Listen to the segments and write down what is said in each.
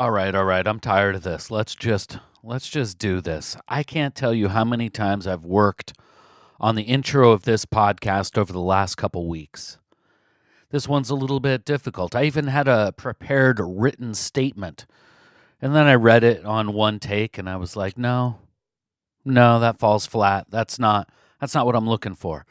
All right, all right. I'm tired of this. Let's just let's just do this. I can't tell you how many times I've worked on the intro of this podcast over the last couple weeks. This one's a little bit difficult. I even had a prepared written statement. And then I read it on one take and I was like, "No. No, that falls flat. That's not that's not what I'm looking for."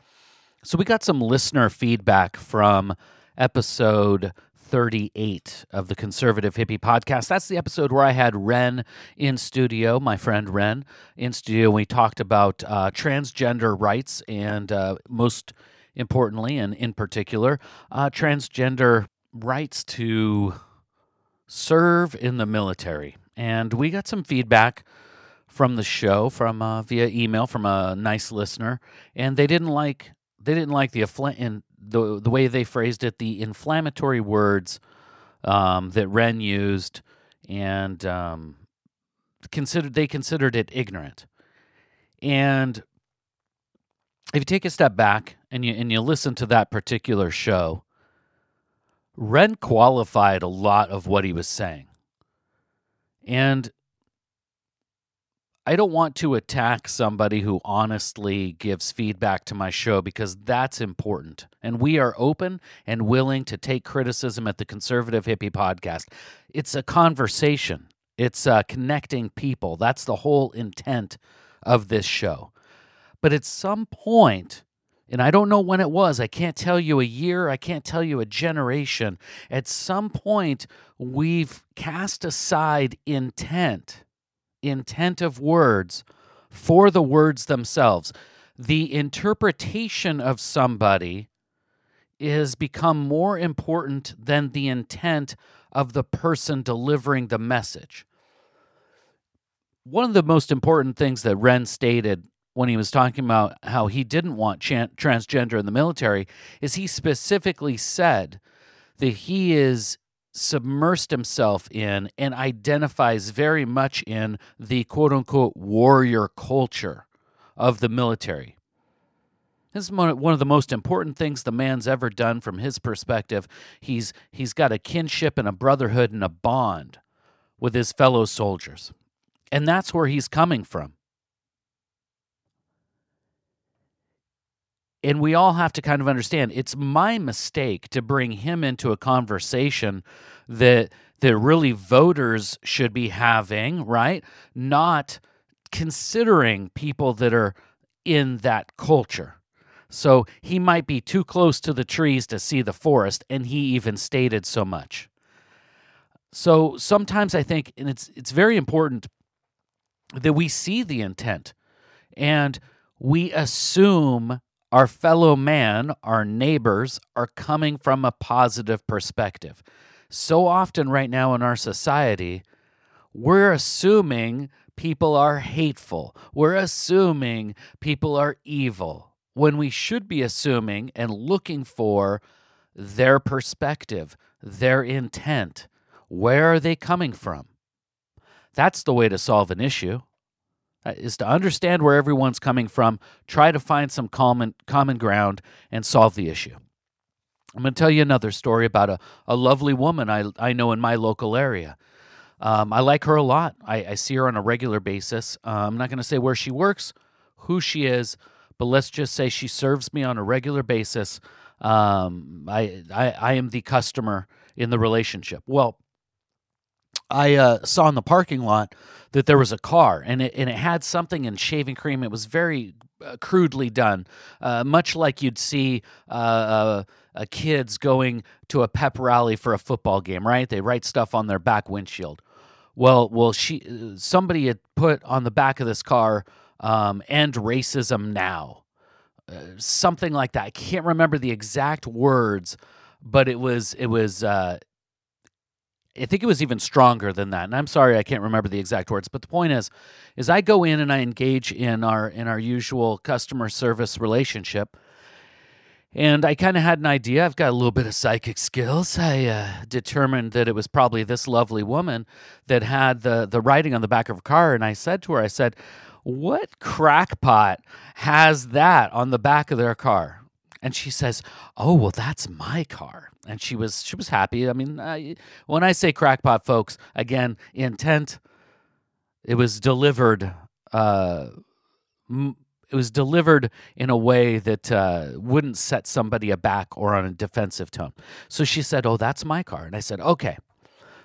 So we got some listener feedback from episode 38 of the Conservative Hippie Podcast. That's the episode where I had Ren in studio, my friend Ren in studio. We talked about uh, transgender rights and, uh, most importantly, and in particular, uh, transgender rights to serve in the military. And we got some feedback from the show from uh, via email from a nice listener, and they didn't like they didn't like the in the the way they phrased it, the inflammatory words um, that Ren used, and um, considered they considered it ignorant. And if you take a step back and you and you listen to that particular show, Ren qualified a lot of what he was saying. And I don't want to attack somebody who honestly gives feedback to my show because that's important. And we are open and willing to take criticism at the Conservative Hippie Podcast. It's a conversation, it's uh, connecting people. That's the whole intent of this show. But at some point, and I don't know when it was, I can't tell you a year, I can't tell you a generation. At some point, we've cast aside intent intent of words for the words themselves. The interpretation of somebody has become more important than the intent of the person delivering the message. One of the most important things that Ren stated when he was talking about how he didn't want transgender in the military is he specifically said that he is submersed himself in and identifies very much in the quote unquote warrior culture of the military. This is one of the most important things the man's ever done from his perspective. He's, he's got a kinship and a brotherhood and a bond with his fellow soldiers. And that's where he's coming from. And we all have to kind of understand it's my mistake to bring him into a conversation that that really voters should be having, right? Not considering people that are in that culture. So he might be too close to the trees to see the forest, and he even stated so much. So sometimes I think, and it's it's very important that we see the intent and we assume our fellow man, our neighbors, are coming from a positive perspective. So often, right now in our society, we're assuming people are hateful. We're assuming people are evil when we should be assuming and looking for their perspective, their intent. Where are they coming from? That's the way to solve an issue. Uh, is to understand where everyone's coming from, try to find some common common ground, and solve the issue. I'm going to tell you another story about a, a lovely woman I, I know in my local area. Um, I like her a lot. I, I, see her on a regular basis. Uh, I'm not going to say where she works, who she is, but let's just say she serves me on a regular basis. Um, I, I, I am the customer in the relationship. Well, I uh, saw in the parking lot that there was a car and it, and it had something in shaving cream. It was very uh, crudely done, uh, much like you'd see uh, uh, kids going to a pep rally for a football game, right? They write stuff on their back windshield. Well, well, she somebody had put on the back of this car, um, "End racism now," uh, something like that. I can't remember the exact words, but it was it was I think it was even stronger than that. And I'm sorry I can't remember the exact words, but the point is is I go in and I engage in our in our usual customer service relationship. And I kind of had an idea. I've got a little bit of psychic skills. I uh, determined that it was probably this lovely woman that had the the writing on the back of her car and I said to her I said, "What crackpot has that on the back of their car?" And she says, "Oh, well, that's my car." And she was she was happy. I mean, I, when I say crackpot, folks, again, intent. It was delivered. Uh, it was delivered in a way that uh, wouldn't set somebody aback or on a defensive tone. So she said, "Oh, that's my car," and I said, "Okay,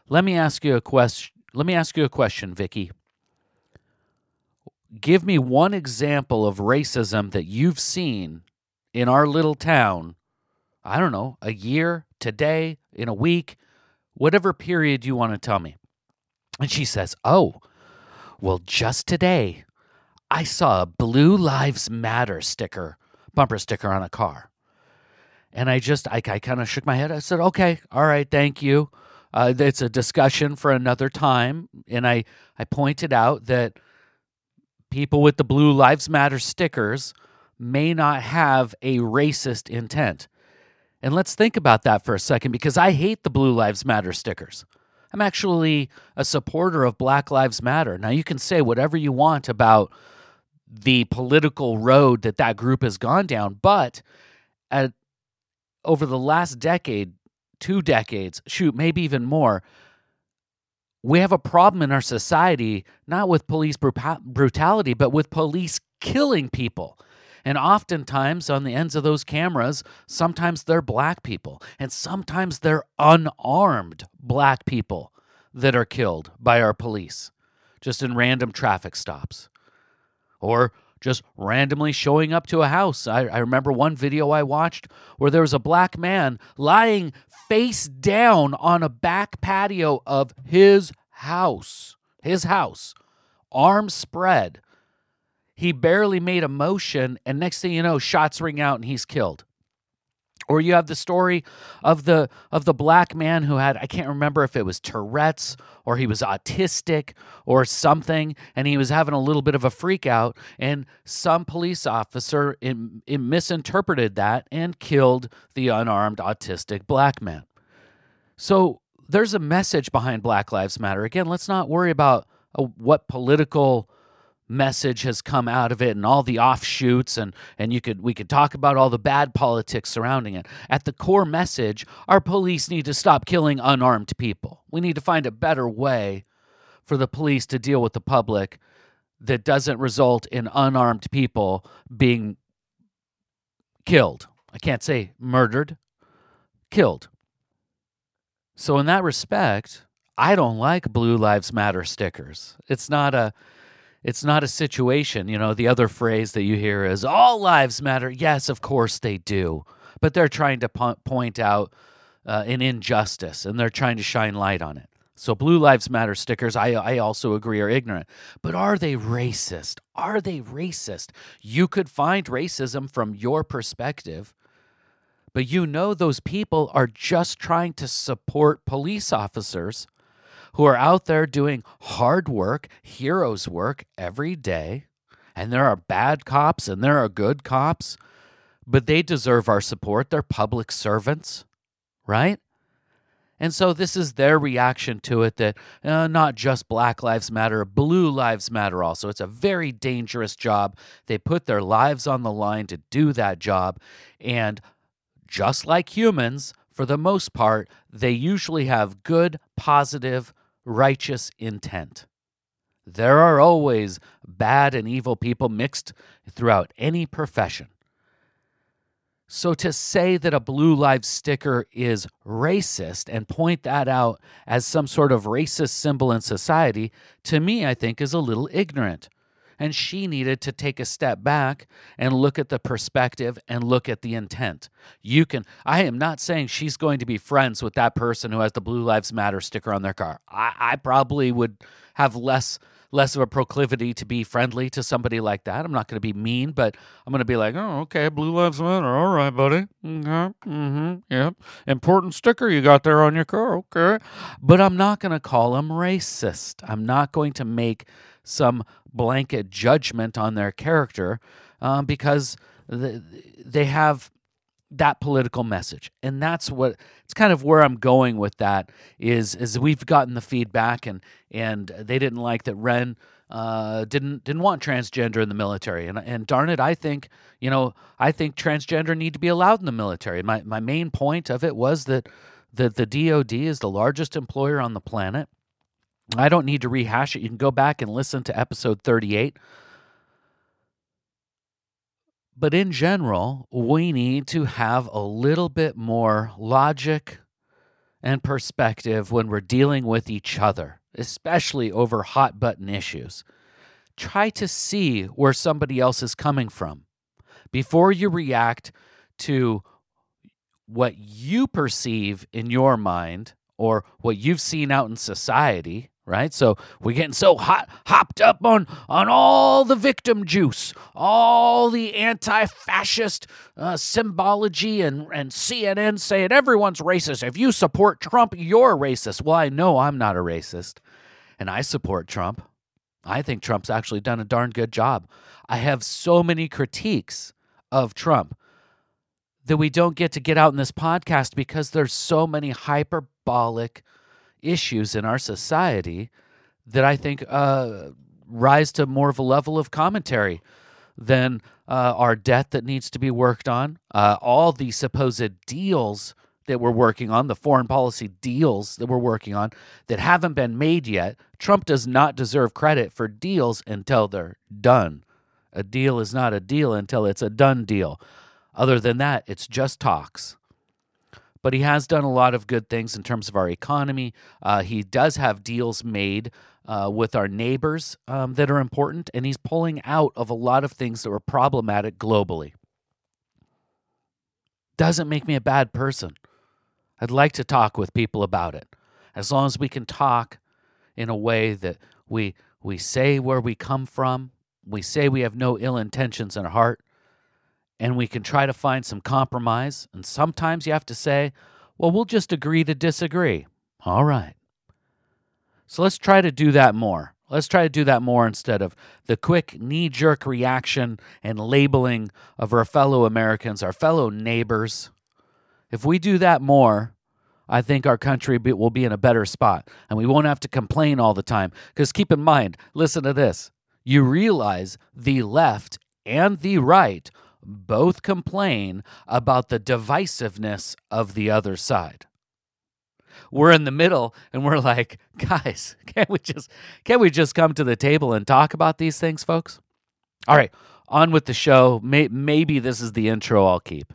let me ask you a question. Let me ask you a question, Vicky. Give me one example of racism that you've seen in our little town. I don't know, a year, today, in a week, whatever period you want to tell me." And she says, "Oh, well, just today." I saw a Blue Lives Matter sticker, bumper sticker on a car. And I just, I, I kind of shook my head. I said, okay, all right, thank you. Uh, it's a discussion for another time. And I, I pointed out that people with the Blue Lives Matter stickers may not have a racist intent. And let's think about that for a second because I hate the Blue Lives Matter stickers. I'm actually a supporter of Black Lives Matter. Now, you can say whatever you want about the political road that that group has gone down. But at, over the last decade, two decades, shoot, maybe even more, we have a problem in our society, not with police brutality, but with police killing people. And oftentimes, on the ends of those cameras, sometimes they're black people, and sometimes they're unarmed black people that are killed by our police just in random traffic stops or just randomly showing up to a house. I, I, remember one video I watched where there was a black man lying face down on a back patio of his house, his house, arms spread. He barely made a motion, and next thing you know, shots ring out and he's killed or you have the story of the of the black man who had I can't remember if it was Tourette's or he was autistic or something and he was having a little bit of a freak out and some police officer in, in misinterpreted that and killed the unarmed autistic black man. So there's a message behind Black Lives Matter. Again, let's not worry about uh, what political message has come out of it and all the offshoots and and you could we could talk about all the bad politics surrounding it. At the core message our police need to stop killing unarmed people. We need to find a better way for the police to deal with the public that doesn't result in unarmed people being killed. I can't say murdered killed. So in that respect i don't like blue lives matter stickers. It's not a it's not a situation. You know, the other phrase that you hear is all lives matter. Yes, of course they do. But they're trying to po- point out uh, an injustice and they're trying to shine light on it. So, Blue Lives Matter stickers, I, I also agree, are ignorant. But are they racist? Are they racist? You could find racism from your perspective, but you know those people are just trying to support police officers who are out there doing hard work, heroes work every day. And there are bad cops and there are good cops, but they deserve our support. They're public servants, right? And so this is their reaction to it that uh, not just Black Lives Matter, Blue Lives Matter also. It's a very dangerous job. They put their lives on the line to do that job. And just like humans, for the most part, they usually have good, positive righteous intent. There are always bad and evil people mixed throughout any profession. So to say that a Blue Lives sticker is racist and point that out as some sort of racist symbol in society, to me, I think is a little ignorant and she needed to take a step back and look at the perspective and look at the intent. You can, I am not saying she's going to be friends with that person who has the Blue Lives Matter sticker on their car. I, I probably would have less less of a proclivity to be friendly to somebody like that. I'm not going to be mean, but I'm going to be like, oh, okay, Blue Lives Matter. All right, buddy. Mm-hmm. Mm-hmm. Yep. Important sticker you got there on your car. Okay. But I'm not going to call them racist. I'm not going to make some blanket judgment on their character um, because they have that political message. And that's what it's kind of where i'm going with that is is we've gotten the feedback and and they didn't like that ren uh, didn't didn't want transgender in the military. And and darn it i think you know i think transgender need to be allowed in the military. My my main point of it was that that the DoD is the largest employer on the planet I don't need to rehash it. You can go back and listen to episode 38 but in general, we need to have a little bit more logic and perspective when we're dealing with each other, especially over hot button issues. Try to see where somebody else is coming from before you react to what you perceive in your mind or what you've seen out in society right? So we're getting so hot, hopped up on on all the victim juice, all the anti-fascist uh, symbology, and and CNN saying everyone's racist. If you support Trump, you're racist. Well, I know I'm not a racist, and I support Trump. I think Trump's actually done a darn good job. I have so many critiques of Trump that we don't get to get out in this podcast because there's so many hyperbolic issues in our society that I think uh, rise to more of a level of commentary than uh, our debt that needs to be worked on, uh, all the supposed deals that we're working on, the foreign policy deals that we're working on that haven't been made yet. Trump does not deserve credit for deals until they're done. A deal is not a deal until it's a done deal. Other than that, it's just talks but he has done a lot of good things in terms of our economy. Uh, he does have deals made uh, with our neighbors um, that are important, and he's pulling out of a lot of things that were problematic globally. Doesn't make me a bad person. I'd like to talk with people about it. As long as we can talk in a way that we we say where we come from, we say we have no ill intentions in our heart, and we can try to find some compromise. And sometimes you have to say, well, we'll just agree to disagree. All right. So let's try to do that more. Let's try to do that more instead of the quick knee jerk reaction and labeling of our fellow Americans, our fellow neighbors. If we do that more, I think our country will be in a better spot and we won't have to complain all the time. Because keep in mind, listen to this you realize the left and the right both complain about the divisiveness of the other side. We're in the middle and we're like, guys, can't we just can't we just come to the table and talk about these things, folks? All right, on with the show. May, maybe this is the intro I'll keep.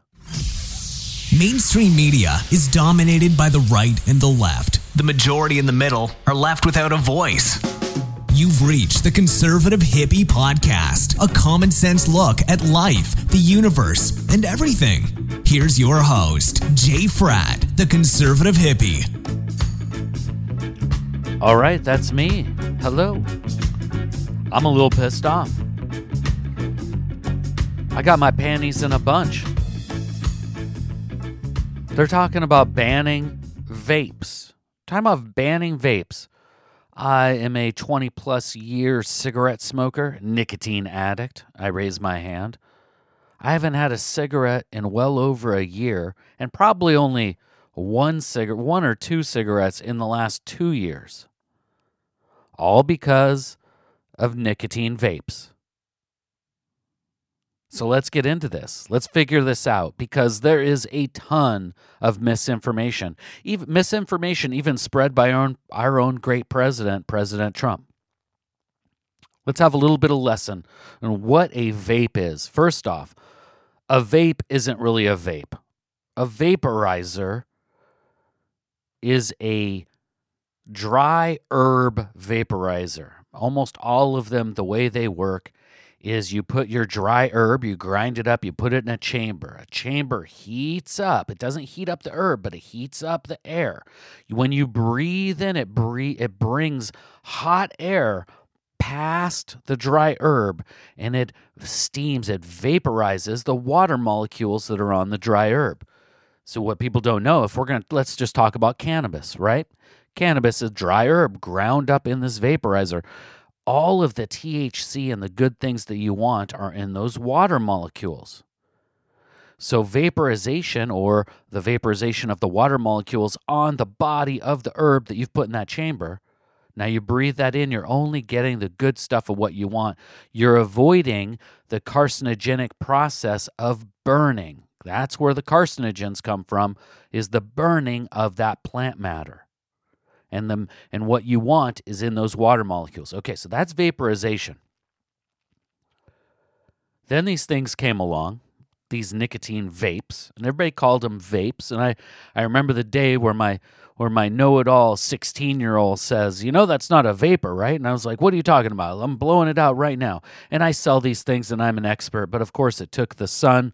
Mainstream media is dominated by the right and the left. The majority in the middle are left without a voice. You've reached the Conservative Hippie Podcast, a common sense look at life, the universe, and everything. Here's your host, Jay Frat, the Conservative Hippie. All right, that's me. Hello. I'm a little pissed off. I got my panties in a bunch. They're talking about banning vapes. Time of banning vapes. I am a 20 plus year cigarette smoker, nicotine addict. I raise my hand. I haven't had a cigarette in well over a year, and probably only one cigarette, one or two cigarettes in the last two years. All because of nicotine vapes. So let's get into this. Let's figure this out because there is a ton of misinformation. Even misinformation even spread by our own, our own great president, President Trump. Let's have a little bit of lesson on what a vape is. First off, a vape isn't really a vape. A vaporizer is a dry herb vaporizer. Almost all of them, the way they work is you put your dry herb, you grind it up, you put it in a chamber. A chamber heats up. It doesn't heat up the herb, but it heats up the air. When you breathe in, it it brings hot air past the dry herb and it steams, it vaporizes the water molecules that are on the dry herb. So what people don't know, if we're going to let's just talk about cannabis, right? Cannabis is dry herb ground up in this vaporizer all of the THC and the good things that you want are in those water molecules. So, vaporization or the vaporization of the water molecules on the body of the herb that you've put in that chamber. Now, you breathe that in, you're only getting the good stuff of what you want. You're avoiding the carcinogenic process of burning. That's where the carcinogens come from, is the burning of that plant matter. And, the, and what you want is in those water molecules. Okay, so that's vaporization. Then these things came along these nicotine vapes, and everybody called them vapes. And I, I remember the day where my where my know-it-all 16-year-old says, "You know that's not a vapor, right?" And I was like, "What are you talking about? I'm blowing it out right now." And I sell these things, and I'm an expert. But of course, it took the son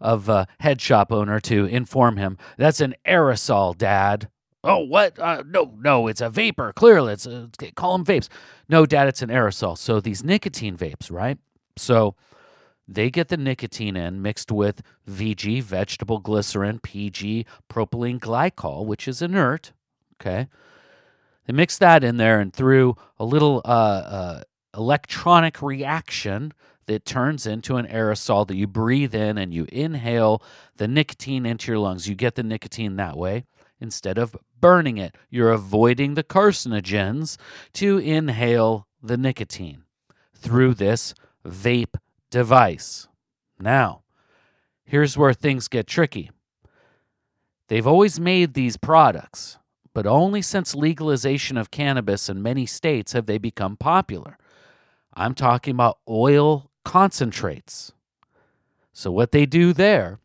of a head shop owner to inform him that's an aerosol, Dad. Oh, what? Uh, no, no, it's a vapor. Clearly, it's a, call them vapes. No, Dad, it's an aerosol. So these nicotine vapes, right? So they get the nicotine in mixed with VG, vegetable glycerin, PG, propylene glycol, which is inert. Okay. They mix that in there and through a little uh, uh, electronic reaction that turns into an aerosol that you breathe in and you inhale the nicotine into your lungs. You get the nicotine that way instead of burning it. You're avoiding the carcinogens to inhale the nicotine through this vape device. Now, here's where things get tricky. They've always made these products, but only since legalization of cannabis in many states have they become popular. I'm talking about oil concentrates. So, what they do there,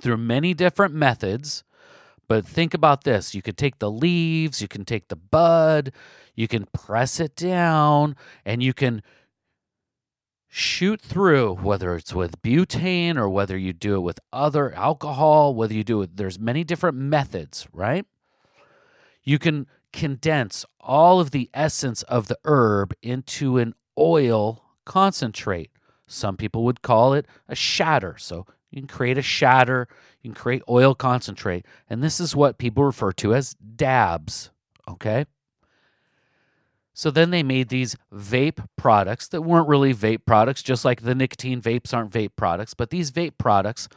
through many different methods, but think about this. You could take the leaves, you can take the bud, you can press it down, and you can shoot through whether it's with butane or whether you do it with other alcohol whether you do it there's many different methods right? You can condense all of the essence of the herb into an oil concentrate. Some people would call it a shatter. So you can create a shatter you can create oil concentrate and this is what people refer to as dabs okay? So then they made these vape products that weren't really vape products, just like the nicotine vapes aren't vape products, but these vape products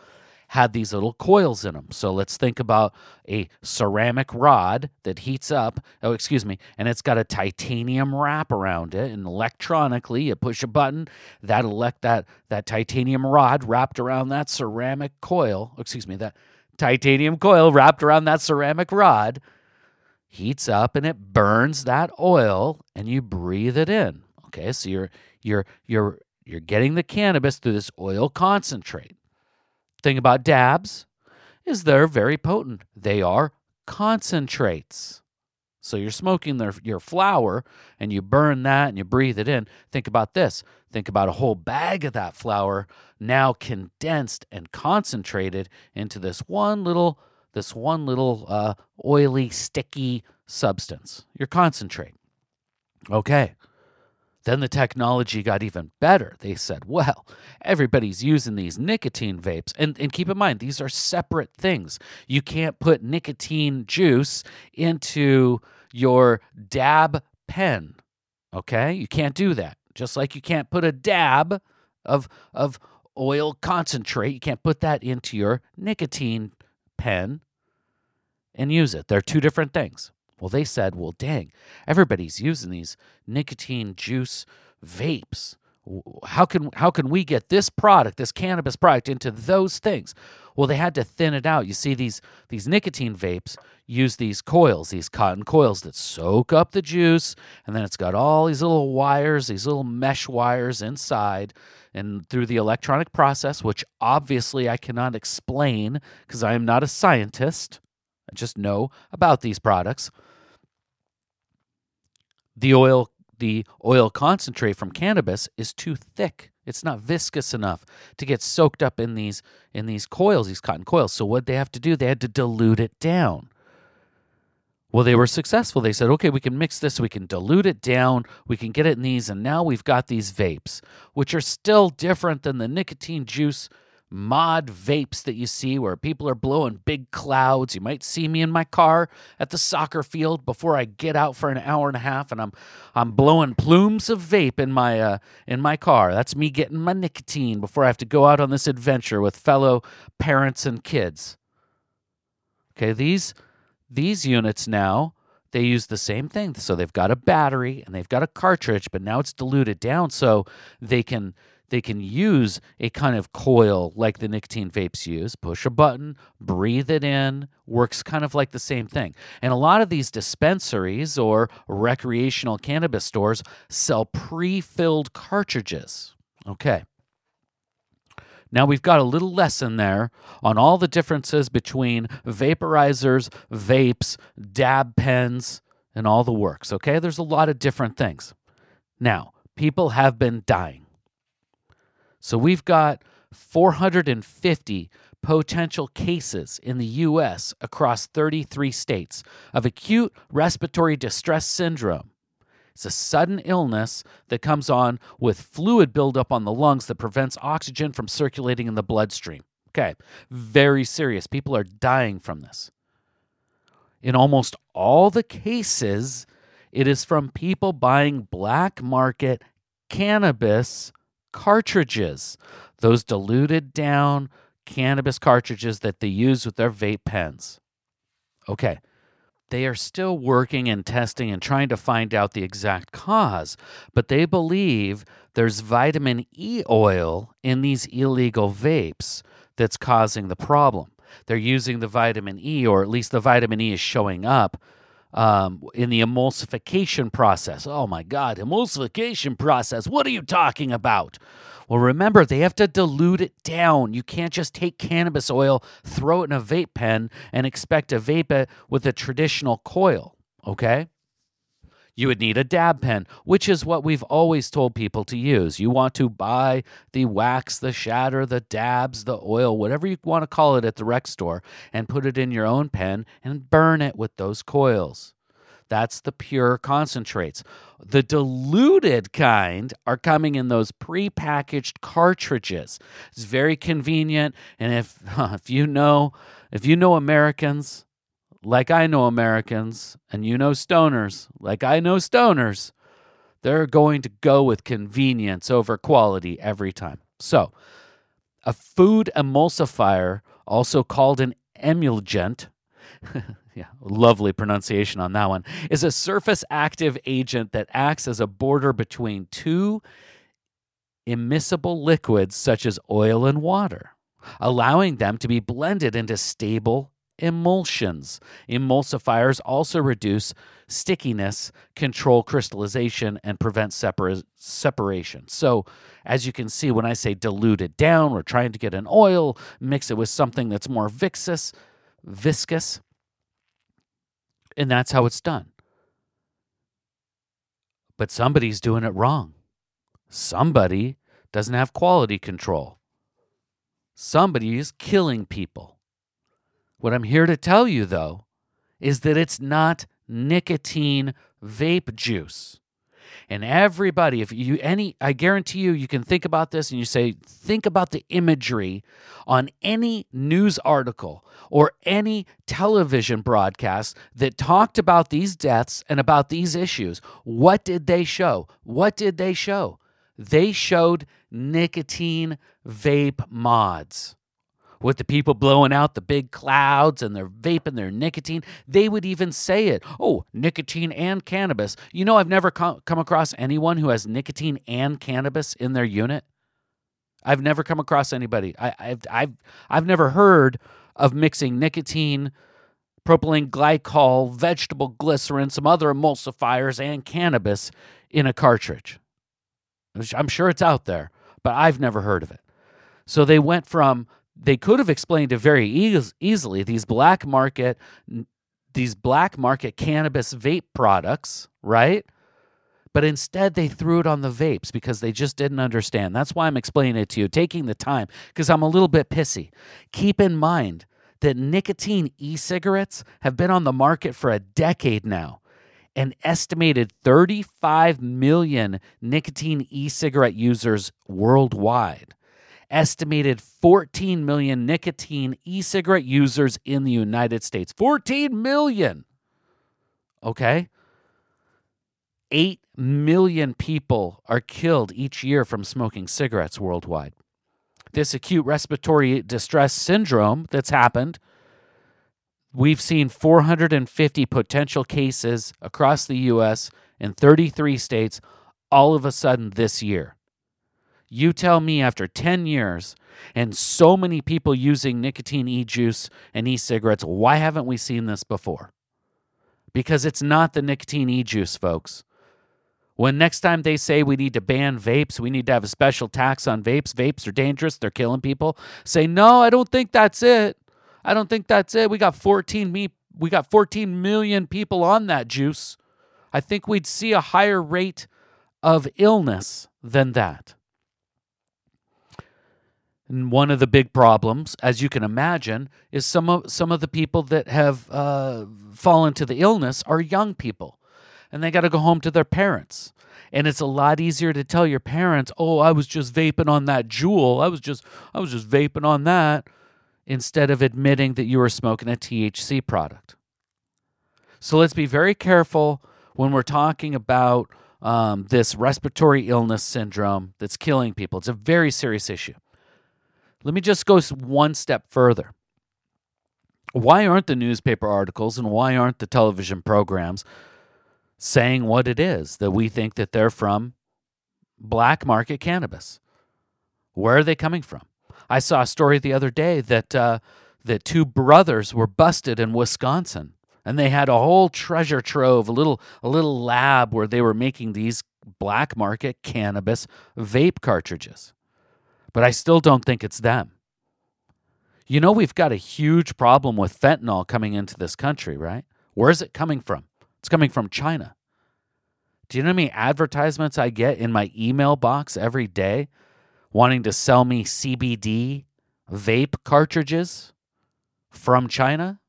had these little coils in them. So let's think about a ceramic rod that heats up. Oh, excuse me. And it's got a titanium wrap around it. And electronically, you push a button, that elect that that titanium rod wrapped around that ceramic coil. Oh, excuse me, that titanium coil wrapped around that ceramic rod heats up and it burns that oil and you breathe it in. Okay, so you're you're you're you're getting the cannabis through this oil concentrate. Thing about dabs is they're very potent. They are concentrates. So you're smoking their, your flower and you burn that and you breathe it in. Think about this. Think about a whole bag of that flower now condensed and concentrated into this one little this one little uh, oily, sticky substance, your concentrate. Okay. Then the technology got even better. They said, well, everybody's using these nicotine vapes. And, and keep in mind, these are separate things. You can't put nicotine juice into your dab pen. Okay? You can't do that. Just like you can't put a dab of, of oil concentrate, you can't put that into your nicotine pen and use it. They're two different things. Well, they said, well, dang, everybody's using these nicotine juice vapes. How can how can we get this product, this cannabis product, into those things? Well, they had to thin it out. You see, these these nicotine vapes use these coils, these cotton coils that soak up the juice, and then it's got all these little wires, these little mesh wires inside, and through the electronic process, which obviously I cannot explain because I am not a scientist. I just know about these products. The oil the oil concentrate from cannabis is too thick. It's not viscous enough to get soaked up in these in these coils, these cotton coils. So what they have to do, they had to dilute it down. Well, they were successful. They said, okay, we can mix this, we can dilute it down, we can get it in these, and now we've got these vapes, which are still different than the nicotine juice mod vapes that you see where people are blowing big clouds. You might see me in my car at the soccer field before I get out for an hour and a half and I'm I'm blowing plumes of vape in my uh, in my car. That's me getting my nicotine before I have to go out on this adventure with fellow parents and kids. Okay, these these units now they use the same thing. So they've got a battery and they've got a cartridge, but now it's diluted down so they can they can use a kind of coil like the nicotine vapes use, push a button, breathe it in, works kind of like the same thing. And a lot of these dispensaries or recreational cannabis stores sell pre-filled cartridges. Okay. Now we've got a little lesson there on all the differences between vaporizers, vapes, dab pens, and all the works. Okay, there's a lot of different things. Now, people have been dying. So we've got 450 potential cases in the US across 33 states of acute respiratory distress syndrome it's a sudden illness that comes on with fluid buildup on the lungs that prevents oxygen from circulating in the bloodstream. Okay, very serious. People are dying from this. In almost all the cases, it is from people buying black market cannabis cartridges, those diluted down cannabis cartridges that they use with their vape pens. Okay, they are still working and testing and trying to find out the exact cause, but they believe there's vitamin E oil in these illegal vapes that's causing the problem. They're using the vitamin E, or at least the vitamin E is showing up um, in the emulsification process. Oh my God, emulsification process. What are you talking about? Well, remember, they have to dilute it down. You can't just take cannabis oil, throw it in a vape pen, and expect to vape it with a traditional coil, okay? You would need a dab pen, which is what we've always told people to use. You want to buy the wax, the shatter, the dabs, the oil, whatever you want to call it at the rec store, and put it in your own pen and burn it with those coils. That's the pure concentrates. The diluted kind are coming in those pre-packaged cartridges. It's very convenient, and if if you know if you know Americans like I know Americans, and you know stoners like I know stoners, they're going to go with convenience over quality every time. So, a food emulsifier, also called an emulgent, yeah, lovely pronunciation on that one, is a surface active agent that acts as a border between two immiscible liquids such as oil and water, allowing them to be blended into stable emulsions. Emulsifiers also reduce stickiness, control crystallization, and prevent separa- separation. So, as you can see, when I say dilute it down, we're trying to get an oil, mix it with something that's more viscous, viscous, and that's how it's done. But somebody's doing it wrong. Somebody doesn't have quality control. Somebody is killing people. What I'm here to tell you, though, is that it's not nicotine vape juice. And everybody, if you any, I guarantee you, you can think about this and you say, think about the imagery on any news article or any television broadcast that talked about these deaths and about these issues. What did they show? What did they show? They showed nicotine vape mods with the people blowing out the big clouds and they're vaping their nicotine. They would even say it. Oh, nicotine and cannabis. You know, I've never come across anyone who has nicotine and cannabis in their unit. I've never come across anybody. I, have I've, I've never heard of mixing nicotine, propylene glycol, vegetable glycerin, some other emulsifiers, and cannabis in a cartridge. I'm sure it's out there, but I've never heard of it. So they went from they could have explained it very e- easily. These black market, these black market cannabis vape products, right? But instead, they threw it on the vapes because they just didn't understand. That's why I'm explaining it to you, taking the time, because I'm a little bit pissy. Keep in mind that nicotine e cigarettes have been on the market for a decade now. An estimated 35 million nicotine e cigarette users worldwide estimated 14 million nicotine e cigarette users in the United States. 14 million. Okay? 8 million people are killed each year from smoking cigarettes worldwide. This acute respiratory distress syndrome that's happened, we've seen 450 potential cases across the U.S. in 33 states all of a sudden this year. You tell me after 10 years and so many people using nicotine e juice and e cigarettes, why haven't we seen this before? Because it's not the nicotine e juice, folks. When next time they say we need to ban vapes, we need to have a special tax on vapes, vapes are dangerous, they're killing people, say, no, I don't think that's it. I don't think that's it. We got 14 me we got 14 million people on that juice. I think we'd see a higher rate of illness than that. And one of the big problems, as you can imagine, is some of some of the people that have uh, fallen to the illness are young people, and they got to go home to their parents. And it's a lot easier to tell your parents, "Oh, I was just vaping on that Juul. I was just I was just vaping on that," instead of admitting that you were smoking a THC product. So let's be very careful when we're talking about um, this respiratory illness syndrome that's killing people. It's a very serious issue. Let me just go one step further. Why aren't the newspaper articles and why aren't the television programs saying what it is that we think that they're from black market cannabis? Where are they coming from? I saw a story the other day that uh, that two brothers were busted in Wisconsin, and they had a whole treasure trove, a little a little lab where they were making these black market cannabis vape cartridges but I still don't think it's them. You know, we've got a huge problem with fentanyl coming into this country, right? Where is it coming from? It's coming from China. Do you know how many advertisements I get in my email box every day wanting to sell me CBD vape cartridges from China?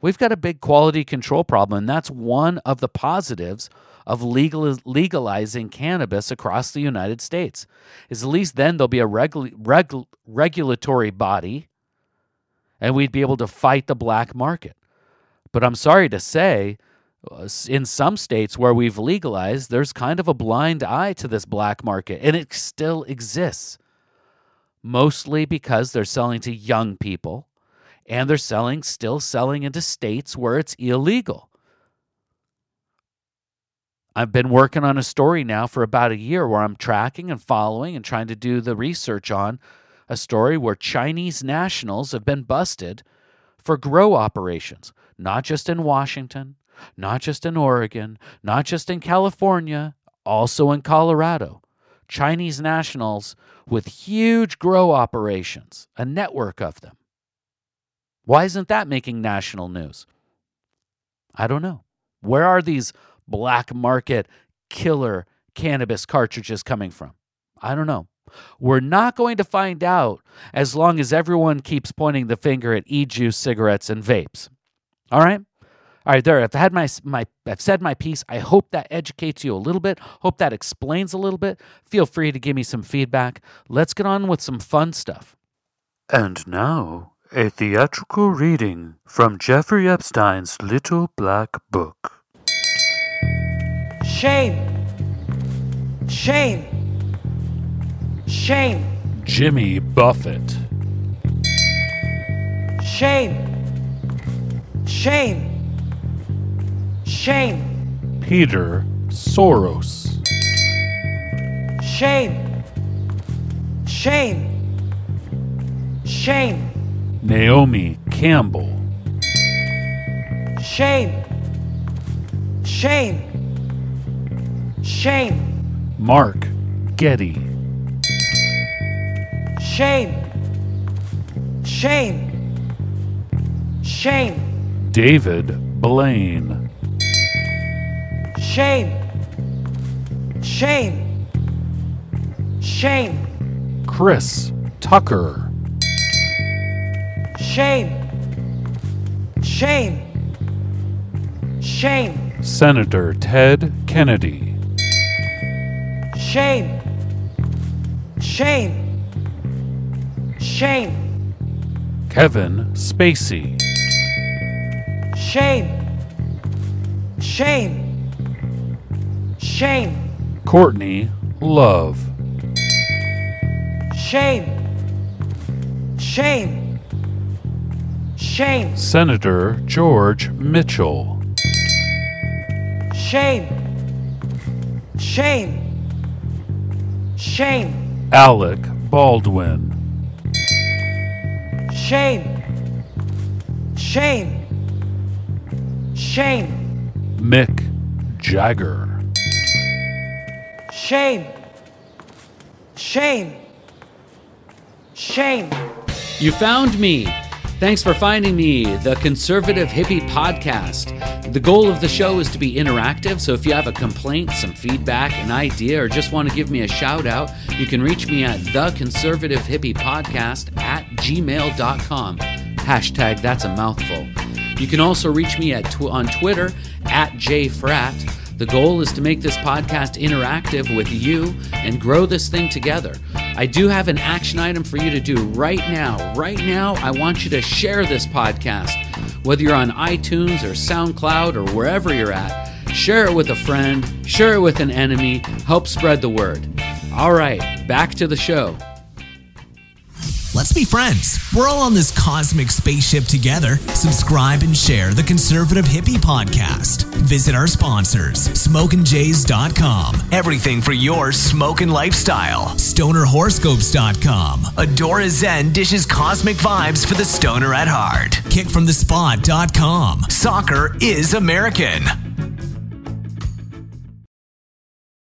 We've got a big quality control problem, and that's one of the positives of legal, legalizing cannabis across the United States. Is at least then there'll be a regu- regu- regulatory body and we'd be able to fight the black market. But I'm sorry to say, in some states where we've legalized, there's kind of a blind eye to this black market, and it still exists. Mostly because they're selling to young people and they're selling, still selling into states where it's illegal. I've been working on a story now for about a year where I'm tracking and following and trying to do the research on a story where Chinese nationals have been busted for grow operations, not just in Washington, not just in Oregon, not just in California, also in Colorado. Chinese nationals with huge grow operations, a network of them. Why isn't that making national news? I don't know. Where are these black market killer cannabis cartridges coming from? I don't know. We're not going to find out as long as everyone keeps pointing the finger at e-juice cigarettes and vapes. All right? All right, there. I've had my my I've said my piece. I hope that educates you a little bit. Hope that explains a little bit. Feel free to give me some feedback. Let's get on with some fun stuff. And now, a theatrical reading from Jeffrey Epstein's Little Black Book. Shame. Shame. Shame. Jimmy Buffett. Shame. Shame. Shame. Peter Soros. Shame. Shame. Shame. Naomi Campbell. Shame. Shame. Shame. Mark Getty. Shame. Shame. Shame. David Blaine. Shame. Shame. Shame. Chris Tucker. Shame. Shame. Shame. Senator Ted Kennedy. Shame. Shame. Shame. Kevin Spacey. Shame. Shame. Shame. Courtney Love. Shame. Shame. Shame. Senator George Mitchell. Shame. Shame. Shame. Alec Baldwin. Shame. Shame. Shame. Mick Jagger. Shame. Shame. Shame. You found me. Thanks for finding me, the Conservative Hippie Podcast. The goal of the show is to be interactive, so if you have a complaint, some feedback, an idea, or just want to give me a shout out, you can reach me at the Conservative Hippie Podcast at gmail.com. Hashtag that's a mouthful. You can also reach me at tw- on Twitter at jfrat. The goal is to make this podcast interactive with you and grow this thing together. I do have an action item for you to do right now. Right now, I want you to share this podcast. Whether you're on iTunes or SoundCloud or wherever you're at, share it with a friend, share it with an enemy, help spread the word. All right, back to the show. Let's be friends. We're all on this cosmic spaceship together. Subscribe and share the Conservative Hippie Podcast. Visit our sponsors, smokinjays.com. Everything for your smoking lifestyle. Stonerhoroscopes.com. Adora Zen dishes cosmic vibes for the stoner at heart. Kickfromthespot.com. Soccer is American.